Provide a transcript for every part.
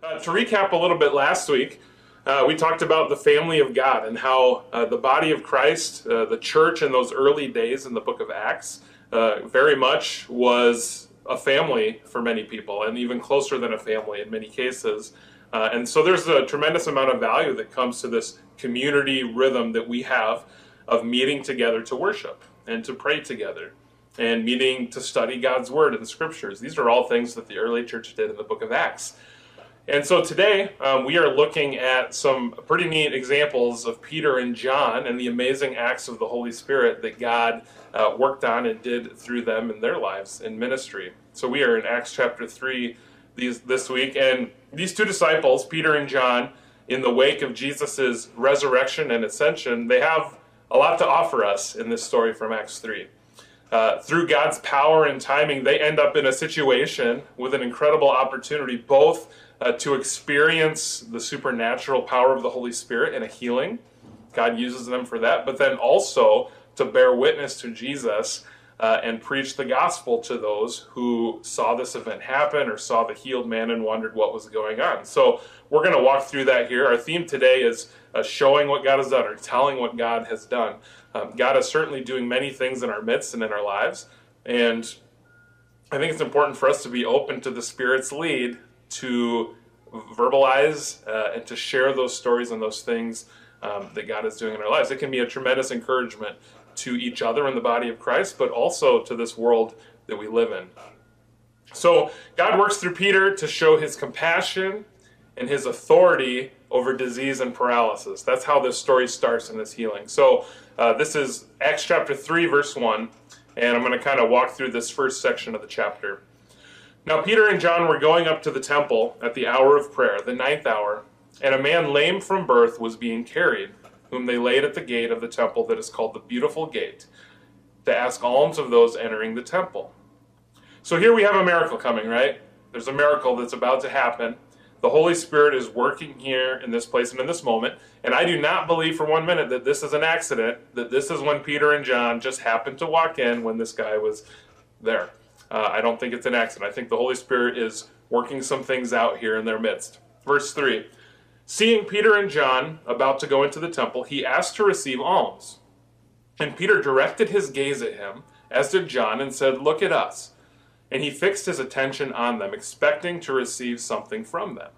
Uh, to recap a little bit last week, uh, we talked about the family of God and how uh, the body of Christ, uh, the church in those early days in the book of Acts, uh, very much was a family for many people and even closer than a family in many cases. Uh, and so there's a tremendous amount of value that comes to this community rhythm that we have of meeting together to worship and to pray together and meeting to study God's Word and the Scriptures. These are all things that the early church did in the book of Acts. And so today um, we are looking at some pretty neat examples of Peter and John and the amazing acts of the Holy Spirit that God uh, worked on and did through them in their lives in ministry. So we are in Acts chapter 3 these, this week, and these two disciples, Peter and John, in the wake of Jesus' resurrection and ascension, they have a lot to offer us in this story from Acts 3. Uh, through God's power and timing, they end up in a situation with an incredible opportunity both uh, to experience the supernatural power of the Holy Spirit in a healing. God uses them for that, but then also to bear witness to Jesus uh, and preach the gospel to those who saw this event happen or saw the healed man and wondered what was going on. So we're going to walk through that here. Our theme today is uh, showing what God has done or telling what God has done. Um, God is certainly doing many things in our midst and in our lives. And I think it's important for us to be open to the Spirit's lead to verbalize uh, and to share those stories and those things um, that God is doing in our lives. It can be a tremendous encouragement to each other in the body of Christ, but also to this world that we live in. So God works through Peter to show his compassion and his authority over disease and paralysis. That's how this story starts in this healing. So uh, this is Acts chapter 3, verse 1, and I'm going to kind of walk through this first section of the chapter. Now Peter and John were going up to the temple at the hour of prayer, the ninth hour, and a man lame from birth was being carried whom they laid at the gate of the temple that is called the Beautiful Gate, to ask alms of those entering the temple. So here we have a miracle coming, right? There's a miracle that's about to happen. The Holy Spirit is working here in this place and in this moment. And I do not believe for one minute that this is an accident, that this is when Peter and John just happened to walk in when this guy was there. Uh, I don't think it's an accident. I think the Holy Spirit is working some things out here in their midst. Verse 3 Seeing Peter and John about to go into the temple, he asked to receive alms. And Peter directed his gaze at him, as did John, and said, Look at us. And he fixed his attention on them, expecting to receive something from them.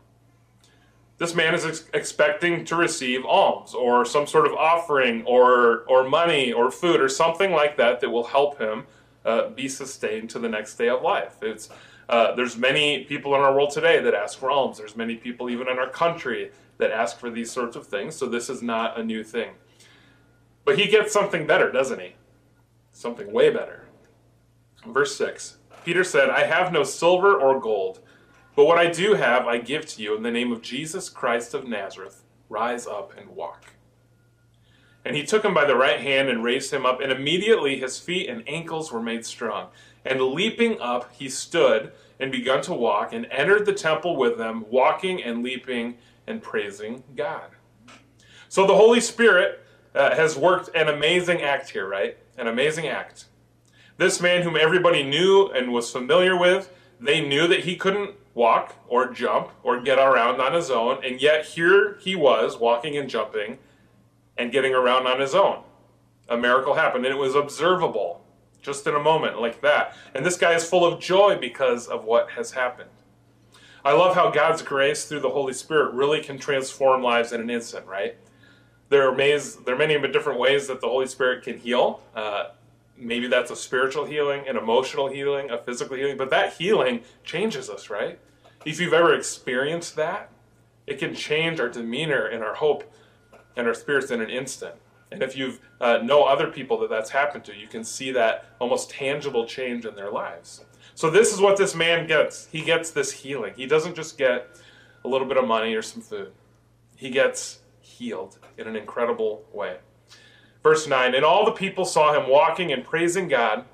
This man is ex- expecting to receive alms, or some sort of offering, or, or money, or food, or something like that that will help him uh, be sustained to the next day of life. It's uh, there's many people in our world today that ask for alms. There's many people even in our country that ask for these sorts of things. So this is not a new thing. But he gets something better, doesn't he? Something way better. Verse 6 Peter said, I have no silver or gold, but what I do have I give to you in the name of Jesus Christ of Nazareth. Rise up and walk. And he took him by the right hand and raised him up, and immediately his feet and ankles were made strong. And leaping up, he stood and began to walk and entered the temple with them, walking and leaping and praising God. So the Holy Spirit uh, has worked an amazing act here, right? An amazing act. This man, whom everybody knew and was familiar with, they knew that he couldn't walk or jump or get around on his own, and yet here he was walking and jumping and getting around on his own. A miracle happened, and it was observable just in a moment like that. And this guy is full of joy because of what has happened. I love how God's grace through the Holy Spirit really can transform lives in an instant, right? There are, maze, there are many different ways that the Holy Spirit can heal. Uh, maybe that's a spiritual healing, an emotional healing, a physical healing, but that healing changes us, right? If you've ever experienced that, it can change our demeanor and our hope and our spirits in an instant. And if you uh, know other people that that's happened to, you can see that almost tangible change in their lives. So this is what this man gets. He gets this healing. He doesn't just get a little bit of money or some food. He gets healed in an incredible way. Verse 9, and all the people saw him walking and praising God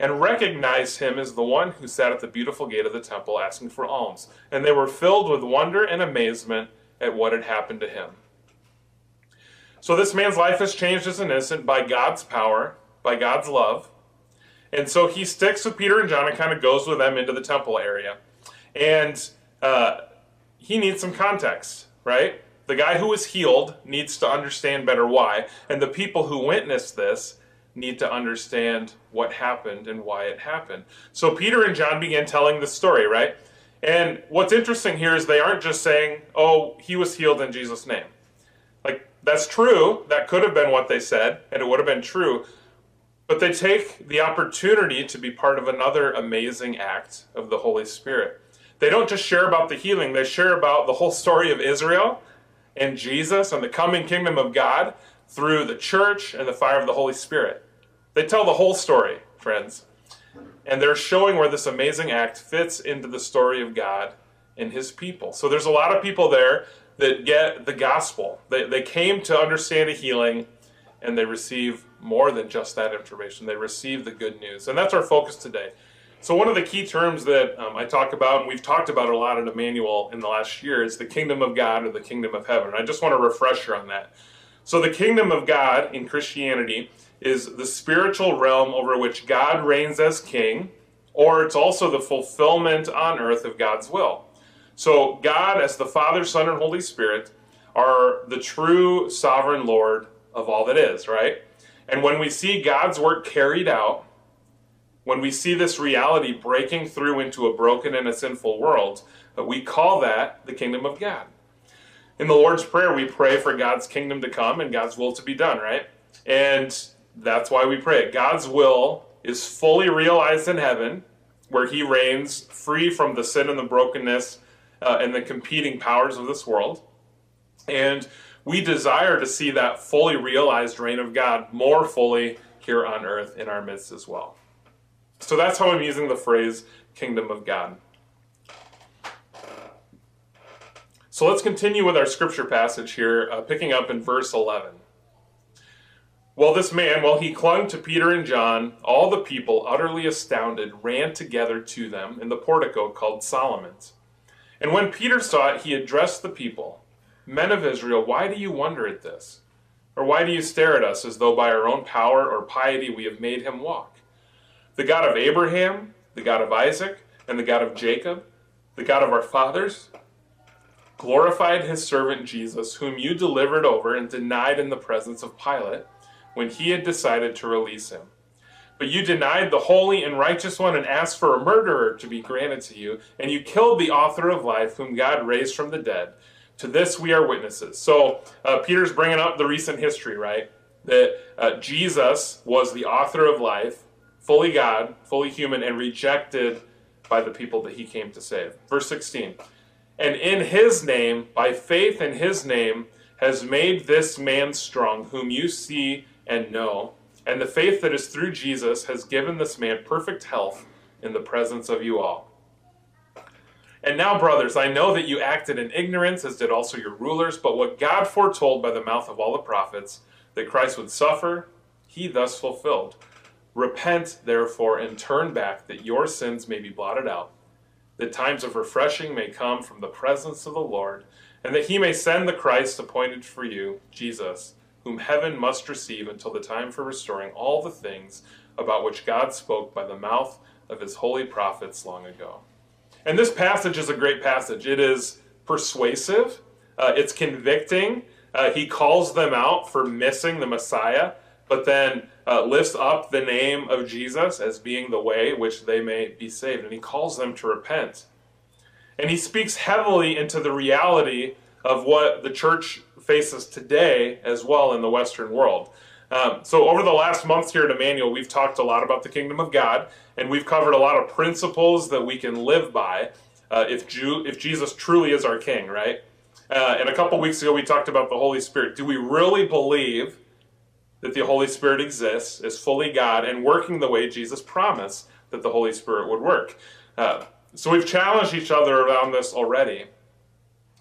and recognized him as the one who sat at the beautiful gate of the temple asking for alms. And they were filled with wonder and amazement at what had happened to him. So this man's life has changed as an innocent by God's power, by God's love. And so he sticks with Peter and John and kind of goes with them into the temple area. And uh, he needs some context, right? The guy who was healed needs to understand better why, and the people who witnessed this need to understand what happened and why it happened. So Peter and John began telling the story, right? And what's interesting here is they aren't just saying, oh, he was healed in Jesus' name. That's true. That could have been what they said, and it would have been true. But they take the opportunity to be part of another amazing act of the Holy Spirit. They don't just share about the healing, they share about the whole story of Israel and Jesus and the coming kingdom of God through the church and the fire of the Holy Spirit. They tell the whole story, friends. And they're showing where this amazing act fits into the story of God and his people. So there's a lot of people there that get the gospel. They, they came to understand a healing and they receive more than just that information. They receive the good news. And that's our focus today. So, one of the key terms that um, I talk about, and we've talked about a lot at Emmanuel in the last year, is the kingdom of God or the kingdom of heaven. And I just want to refresh you on that. So, the kingdom of God in Christianity is the spiritual realm over which God reigns as king, or it's also the fulfillment on earth of God's will. So, God, as the Father, Son, and Holy Spirit, are the true sovereign Lord of all that is, right? And when we see God's work carried out, when we see this reality breaking through into a broken and a sinful world, we call that the kingdom of God. In the Lord's Prayer, we pray for God's kingdom to come and God's will to be done, right? And that's why we pray. God's will is fully realized in heaven, where He reigns free from the sin and the brokenness uh, and the competing powers of this world. And we desire to see that fully realized reign of God more fully here on earth in our midst as well. So that's how I'm using the phrase kingdom of God. So let's continue with our scripture passage here, uh, picking up in verse 11. Well, this man, while he clung to Peter and John, all the people, utterly astounded, ran together to them in the portico called Solomon's. And when Peter saw it, he addressed the people Men of Israel, why do you wonder at this? Or why do you stare at us as though by our own power or piety we have made him walk? The God of Abraham, the God of Isaac, and the God of Jacob, the God of our fathers, glorified his servant Jesus, whom you delivered over and denied in the presence of Pilate when he had decided to release him. But you denied the holy and righteous one and asked for a murderer to be granted to you, and you killed the author of life, whom God raised from the dead to this we are witnesses. So uh, Peter's bringing up the recent history, right? That uh, Jesus was the author of life, fully God, fully human, and rejected by the people that he came to save. Verse 16. And in his name, by faith in his name, has made this man strong, whom you see and know. And the faith that is through Jesus has given this man perfect health in the presence of you all. And now, brothers, I know that you acted in ignorance, as did also your rulers, but what God foretold by the mouth of all the prophets, that Christ would suffer, he thus fulfilled. Repent, therefore, and turn back, that your sins may be blotted out, that times of refreshing may come from the presence of the Lord, and that he may send the Christ appointed for you, Jesus, whom heaven must receive until the time for restoring all the things about which God spoke by the mouth of his holy prophets long ago. And this passage is a great passage. It is persuasive, uh, it's convicting. Uh, he calls them out for missing the Messiah, but then uh, lifts up the name of Jesus as being the way which they may be saved. And he calls them to repent. And he speaks heavily into the reality of what the church faces today as well in the Western world. Um, so, over the last months here at Emmanuel, we've talked a lot about the kingdom of God, and we've covered a lot of principles that we can live by uh, if, Jew, if Jesus truly is our king, right? Uh, and a couple weeks ago, we talked about the Holy Spirit. Do we really believe that the Holy Spirit exists, is fully God, and working the way Jesus promised that the Holy Spirit would work? Uh, so, we've challenged each other around this already.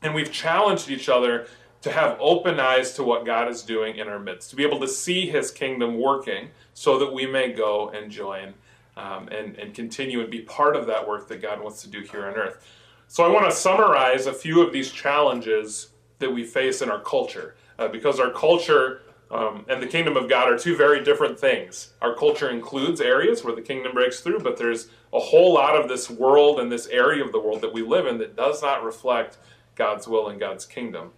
And we've challenged each other to have open eyes to what God is doing in our midst, to be able to see His kingdom working so that we may go and join um, and, and continue and be part of that work that God wants to do here on earth. So I want to summarize a few of these challenges that we face in our culture uh, because our culture um, and the kingdom of God are two very different things. Our culture includes areas where the kingdom breaks through, but there's a whole lot of this world and this area of the world that we live in that does not reflect God's will and God's kingdom.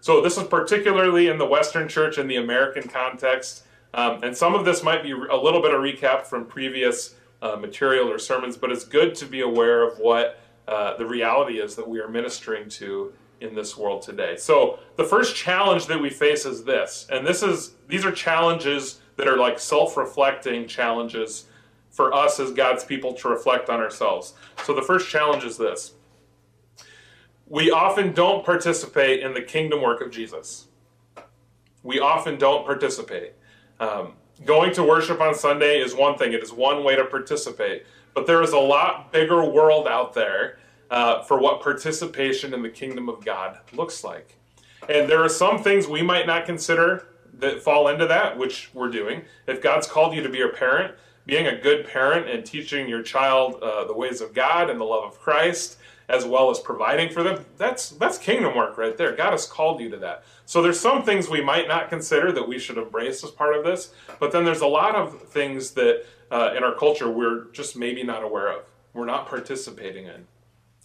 So this is particularly in the Western church in the American context. Um, and some of this might be a little bit of recap from previous uh, material or sermons, but it's good to be aware of what uh, the reality is that we are ministering to in this world today. So the first challenge that we face is this, and this is these are challenges that are like self-reflecting challenges for us as God's people to reflect on ourselves. So the first challenge is this. We often don't participate in the kingdom work of Jesus. We often don't participate. Um, going to worship on Sunday is one thing, it is one way to participate. But there is a lot bigger world out there uh, for what participation in the kingdom of God looks like. And there are some things we might not consider that fall into that, which we're doing. If God's called you to be a parent, being a good parent and teaching your child uh, the ways of God and the love of Christ, as well as providing for them, that's that's kingdom work right there. God has called you to that. So there's some things we might not consider that we should embrace as part of this, but then there's a lot of things that uh, in our culture we're just maybe not aware of. We're not participating in.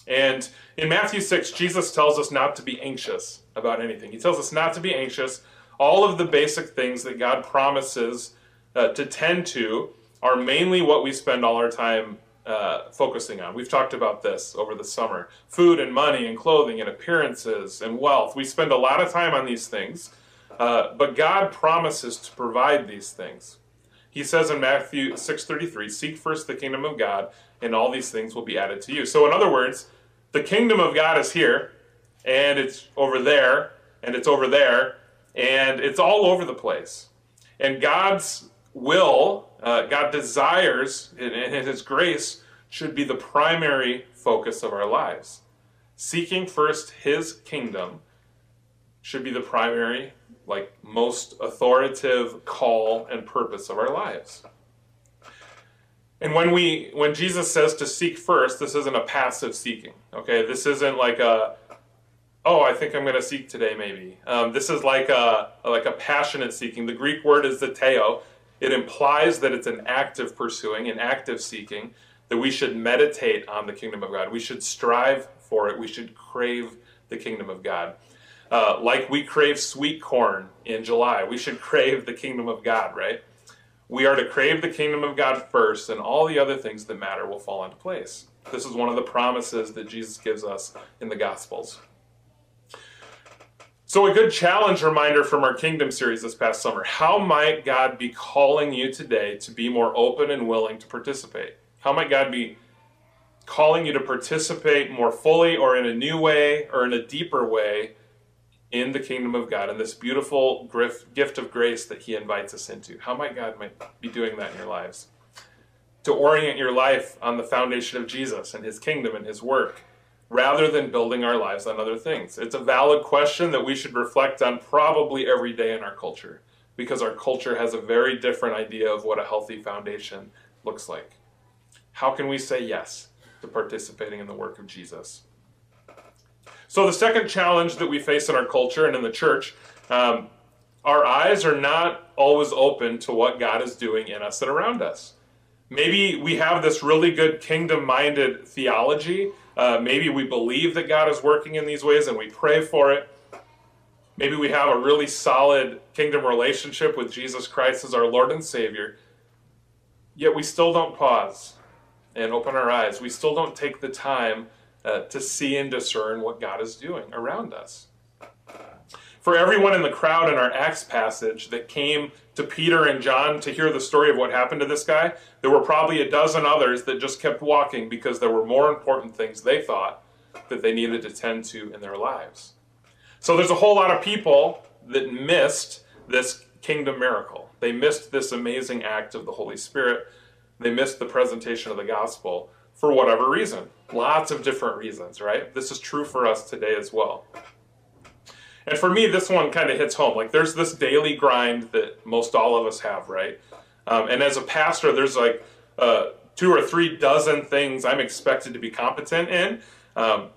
And in Matthew 6, Jesus tells us not to be anxious about anything. He tells us not to be anxious. All of the basic things that God promises uh, to tend to are mainly what we spend all our time uh, focusing on. We've talked about this over the summer food and money and clothing and appearances and wealth. We spend a lot of time on these things, uh, but God promises to provide these things. He says in Matthew 6:33, "Seek first the kingdom of God, and all these things will be added to you." So in other words, the kingdom of God is here, and it's over there, and it's over there, and it's all over the place. And God's will, uh, God desires, and His grace should be the primary focus of our lives. Seeking first His kingdom should be the primary like most authoritative call and purpose of our lives. And when we when Jesus says to seek first, this isn't a passive seeking. Okay, this isn't like a oh I think I'm going to seek today maybe. Um, this is like a like a passionate seeking. The Greek word is zeteo. It implies that it's an active pursuing, an active seeking. That we should meditate on the kingdom of God. We should strive for it. We should crave the kingdom of God. Uh, like we crave sweet corn in July, we should crave the kingdom of God, right? We are to crave the kingdom of God first, and all the other things that matter will fall into place. This is one of the promises that Jesus gives us in the Gospels. So, a good challenge reminder from our Kingdom series this past summer how might God be calling you today to be more open and willing to participate? How might God be calling you to participate more fully or in a new way or in a deeper way in the kingdom of God and this beautiful gift of grace that He invites us into. How might God might be doing that in your lives? To orient your life on the foundation of Jesus and His kingdom and His work, rather than building our lives on other things. It's a valid question that we should reflect on probably every day in our culture, because our culture has a very different idea of what a healthy foundation looks like. How can we say yes to participating in the work of Jesus? So, the second challenge that we face in our culture and in the church, um, our eyes are not always open to what God is doing in us and around us. Maybe we have this really good kingdom minded theology. Uh, maybe we believe that God is working in these ways and we pray for it. Maybe we have a really solid kingdom relationship with Jesus Christ as our Lord and Savior. Yet we still don't pause and open our eyes. We still don't take the time uh, to see and discern what God is doing around us. For everyone in the crowd in our Acts passage that came to Peter and John to hear the story of what happened to this guy, there were probably a dozen others that just kept walking because there were more important things they thought that they needed to tend to in their lives. So there's a whole lot of people that missed this kingdom miracle. They missed this amazing act of the Holy Spirit. They missed the presentation of the gospel for whatever reason. Lots of different reasons, right? This is true for us today as well. And for me, this one kind of hits home. Like, there's this daily grind that most all of us have, right? Um, and as a pastor, there's like uh, two or three dozen things I'm expected to be competent in. Um,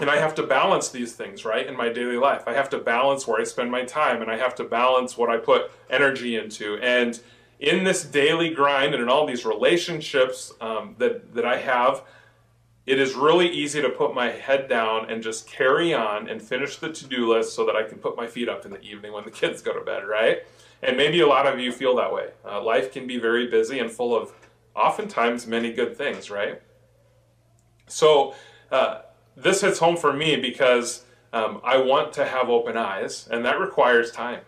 and I have to balance these things, right, in my daily life. I have to balance where I spend my time, and I have to balance what I put energy into. And in this daily grind and in all these relationships um, that, that I have, it is really easy to put my head down and just carry on and finish the to-do list so that I can put my feet up in the evening when the kids go to bed, right? And maybe a lot of you feel that way. Uh, life can be very busy and full of oftentimes many good things, right? So uh, this hits home for me because um, I want to have open eyes, and that requires time.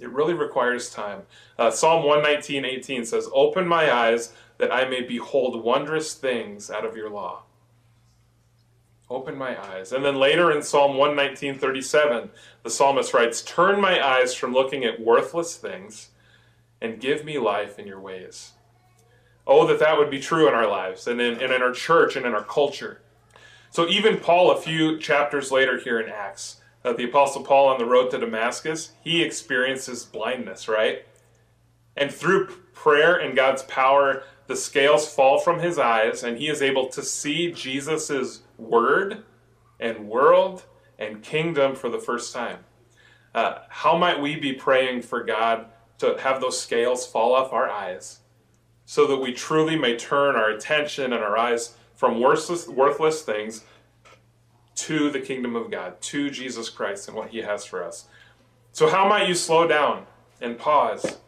It really requires time. Uh, Psalm 119, 18 says, Open my eyes that I may behold wondrous things out of your law. Open my eyes. And then later in Psalm 119, 37, the psalmist writes, Turn my eyes from looking at worthless things and give me life in your ways. Oh, that that would be true in our lives and in, and in our church and in our culture. So even Paul, a few chapters later here in Acts, uh, the Apostle Paul on the road to Damascus, he experiences blindness, right? And through prayer and God's power, the scales fall from his eyes, and he is able to see Jesus' word and world and kingdom for the first time. Uh, how might we be praying for God to have those scales fall off our eyes so that we truly may turn our attention and our eyes from worthless, worthless things to the kingdom of God, to Jesus Christ and what he has for us. So, how might you slow down and pause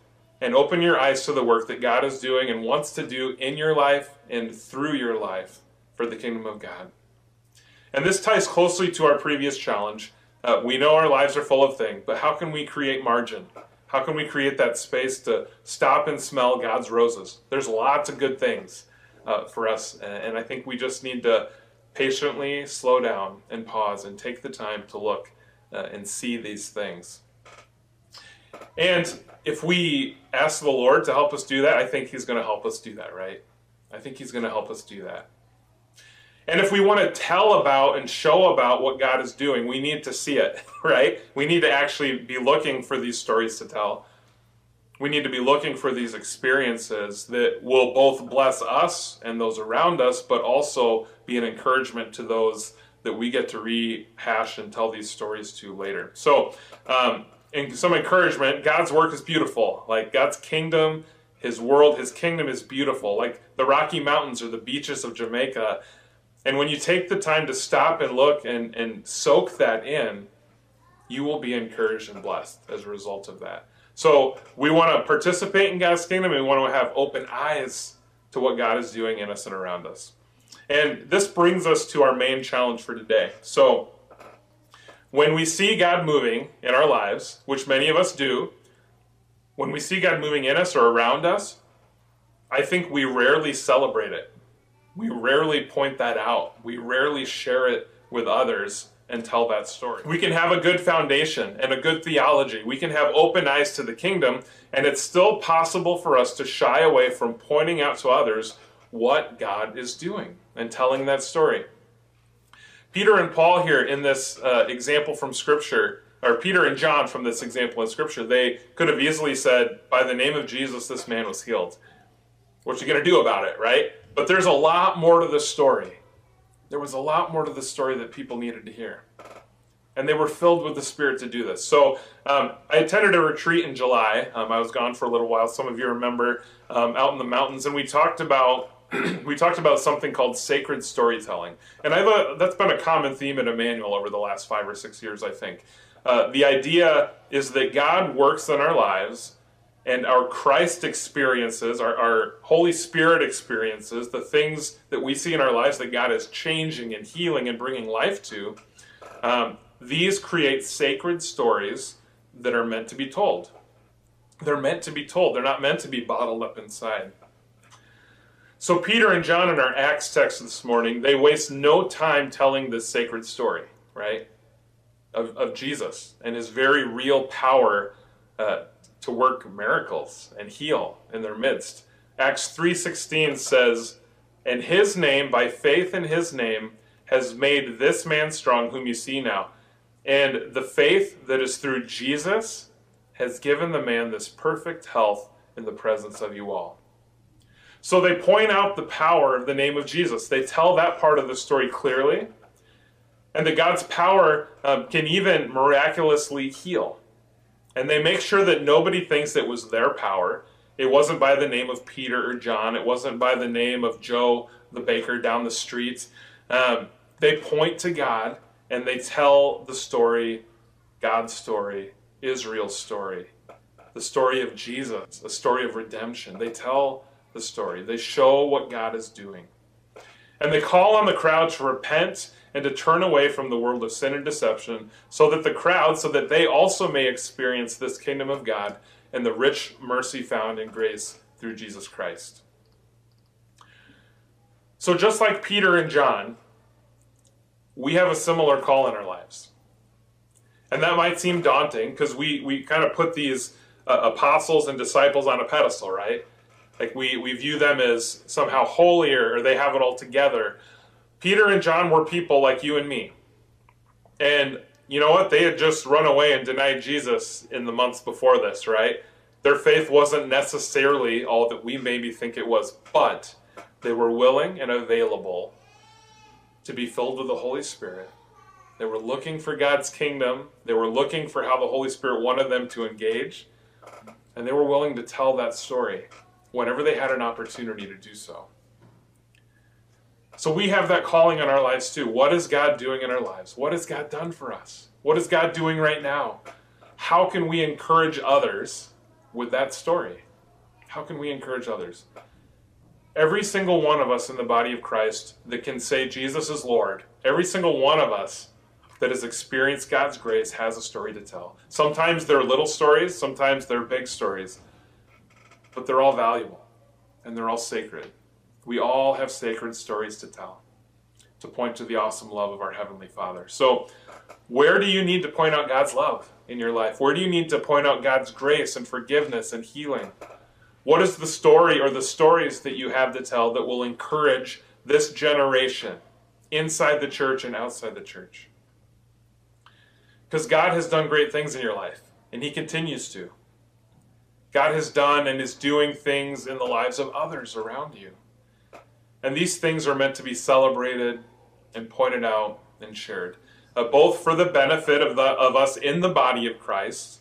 and open your eyes to the work that God is doing and wants to do in your life and through your life for the kingdom of God? And this ties closely to our previous challenge. Uh, we know our lives are full of things, but how can we create margin? How can we create that space to stop and smell God's roses? There's lots of good things uh, for us, and I think we just need to patiently slow down and pause and take the time to look uh, and see these things. And if we ask the Lord to help us do that, I think He's going to help us do that, right? I think He's going to help us do that. And if we want to tell about and show about what God is doing, we need to see it, right? We need to actually be looking for these stories to tell. We need to be looking for these experiences that will both bless us and those around us, but also be an encouragement to those that we get to rehash and tell these stories to later. So, um, in some encouragement, God's work is beautiful. Like God's kingdom, His world, His kingdom is beautiful. Like the Rocky Mountains or the beaches of Jamaica. And when you take the time to stop and look and, and soak that in, you will be encouraged and blessed as a result of that. So we want to participate in God's kingdom and we want to have open eyes to what God is doing in us and around us. And this brings us to our main challenge for today. So when we see God moving in our lives, which many of us do, when we see God moving in us or around us, I think we rarely celebrate it. We rarely point that out. We rarely share it with others and tell that story. We can have a good foundation and a good theology. We can have open eyes to the kingdom, and it's still possible for us to shy away from pointing out to others what God is doing and telling that story. Peter and Paul here in this uh, example from Scripture, or Peter and John from this example in Scripture, they could have easily said, By the name of Jesus, this man was healed. What you going to do about it, right? But there's a lot more to the story. There was a lot more to the story that people needed to hear. And they were filled with the Spirit to do this. So um, I attended a retreat in July. Um, I was gone for a little while. Some of you remember um, out in the mountains, and we talked about we talked about something called sacred storytelling, and I thought that's been a common theme in Emmanuel over the last five or six years. I think uh, the idea is that God works in our lives, and our Christ experiences, our, our Holy Spirit experiences, the things that we see in our lives that God is changing and healing and bringing life to. Um, these create sacred stories that are meant to be told. They're meant to be told. They're not meant to be bottled up inside. So, Peter and John in our Acts text this morning, they waste no time telling this sacred story, right? Of, of Jesus and his very real power uh, to work miracles and heal in their midst. Acts 3:16 says, "And his name by faith in his name has made this man strong whom you see now. And the faith that is through Jesus has given the man this perfect health in the presence of you all." So they point out the power of the name of Jesus. They tell that part of the story clearly. And that God's power um, can even miraculously heal. And they make sure that nobody thinks it was their power. It wasn't by the name of Peter or John. It wasn't by the name of Joe, the baker down the street. Um, they point to God and they tell the story, God's story, Israel's story, the story of Jesus, a story of redemption. They tell the story, they show what God is doing. And they call on the crowd to repent and to turn away from the world of sin and deception, so that the crowd, so that they also may experience this kingdom of God and the rich mercy found in grace through Jesus Christ. So, just like Peter and John, we have a similar call in our lives. And that might seem daunting because we, we kind of put these uh, apostles and disciples on a pedestal, right? Like we, we view them as somehow holier or they have it all together. Peter and John were people like you and me. And you know what? They had just run away and denied Jesus in the months before this, right? Their faith wasn't necessarily all that we maybe think it was, but they were willing and available to be filled with the Holy Spirit. They were looking for God's kingdom. They were looking for how the Holy Spirit wanted them to engage. And they were willing to tell that story whenever they had an opportunity to do so. So we have that calling in our lives too. What is God doing in our lives? What has God done for us? What is God doing right now? How can we encourage others with that story? How can we encourage others? Every single one of us in the body of Christ that can say Jesus is Lord, every single one of us that has experienced God's grace has a story to tell. Sometimes they're little stories, sometimes they're big stories, but they're all valuable and they're all sacred. We all have sacred stories to tell to point to the awesome love of our Heavenly Father. So, where do you need to point out God's love in your life? Where do you need to point out God's grace and forgiveness and healing? What is the story or the stories that you have to tell that will encourage this generation inside the church and outside the church? Because God has done great things in your life, and He continues to. God has done and is doing things in the lives of others around you. And these things are meant to be celebrated and pointed out and shared, uh, both for the benefit of, the, of us in the body of Christ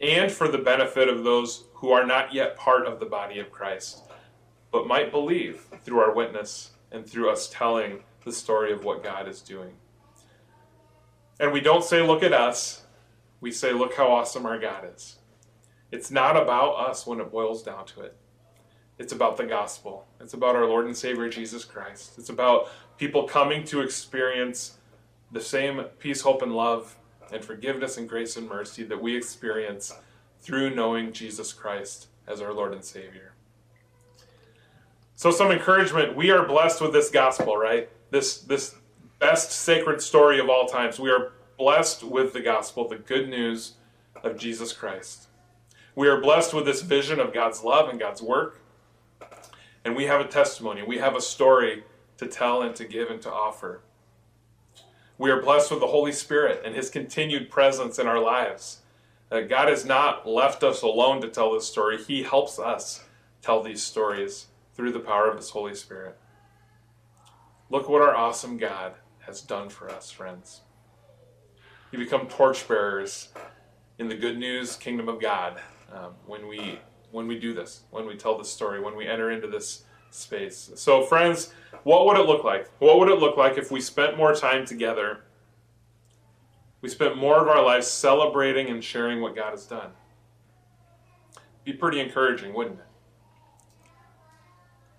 and for the benefit of those who are not yet part of the body of Christ, but might believe through our witness and through us telling the story of what God is doing. And we don't say, look at us. We say, look how awesome our God is. It's not about us when it boils down to it. It's about the gospel. It's about our Lord and Savior Jesus Christ. It's about people coming to experience the same peace, hope, and love, and forgiveness and grace and mercy that we experience through knowing Jesus Christ as our Lord and Savior. So, some encouragement. We are blessed with this gospel, right? This, this best sacred story of all times. We are blessed with the gospel, the good news of Jesus Christ. We are blessed with this vision of God's love and God's work. And we have a testimony. We have a story to tell and to give and to offer. We are blessed with the Holy Spirit and His continued presence in our lives. Uh, God has not left us alone to tell this story. He helps us tell these stories through the power of His Holy Spirit. Look what our awesome God has done for us, friends. You become torchbearers in the good news kingdom of God um, when we when we do this, when we tell this story, when we enter into this space. So, friends, what would it look like? What would it look like if we spent more time together we spent more of our lives celebrating and sharing what God has done. Be pretty encouraging, wouldn't it?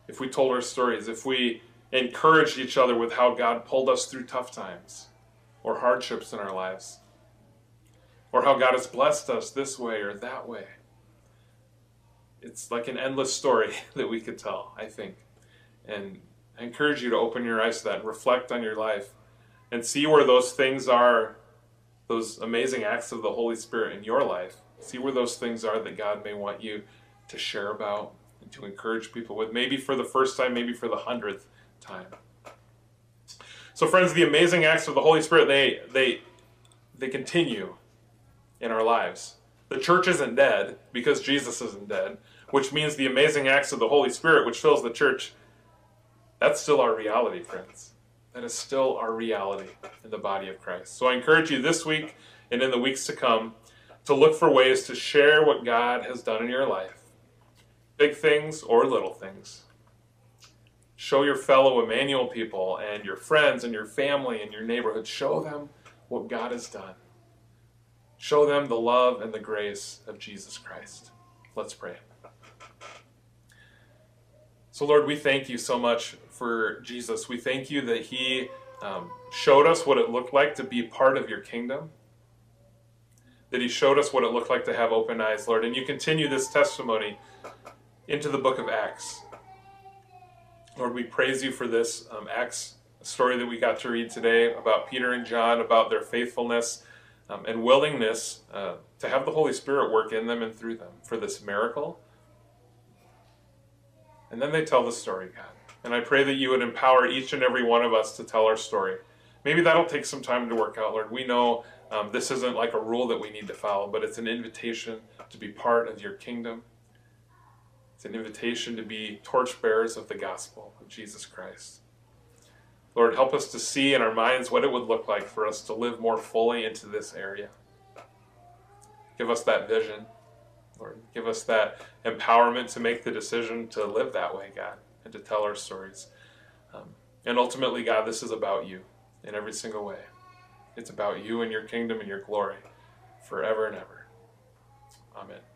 If we told our stories, if we encouraged each other with how God pulled us through tough times or hardships in our lives, or how God has blessed us this way or that way. It's like an endless story that we could tell, I think. And I encourage you to open your eyes to that reflect on your life and see where those things are those amazing acts of the Holy Spirit in your life. See where those things are that God may want you to share about and to encourage people with, maybe for the first time, maybe for the hundredth time. So, friends, the amazing acts of the Holy Spirit, they, they, they continue in our lives. The church isn't dead because Jesus isn't dead, which means the amazing acts of the Holy Spirit, which fills the church, that's still our reality, friends that is still our reality in the body of Christ. So I encourage you this week and in the weeks to come to look for ways to share what God has done in your life big things or little things. Show your fellow Emmanuel people and your friends and your family and your neighborhood, show them what God has done. Show them the love and the grace of Jesus Christ. Let's pray. So, Lord, we thank you so much for Jesus. We thank you that he um, showed us what it looked like to be part of your kingdom, that he showed us what it looked like to have open eyes, Lord. And you continue this testimony into the book of Acts. Lord, we praise you for this um, Acts story that we got to read today about Peter and John, about their faithfulness um, and willingness uh, to have the Holy Spirit work in them and through them for this miracle. And then they tell the story, God. And I pray that you would empower each and every one of us to tell our story. Maybe that'll take some time to work out, Lord. We know um, this isn't like a rule that we need to follow, but it's an invitation to be part of your kingdom. It's an invitation to be torchbearers of the gospel of Jesus Christ. Lord, help us to see in our minds what it would look like for us to live more fully into this area. Give us that vision. Lord. Give us that empowerment to make the decision to live that way, God, and to tell our stories. Um, and ultimately, God, this is about you in every single way. It's about you and your kingdom and your glory forever and ever. Amen.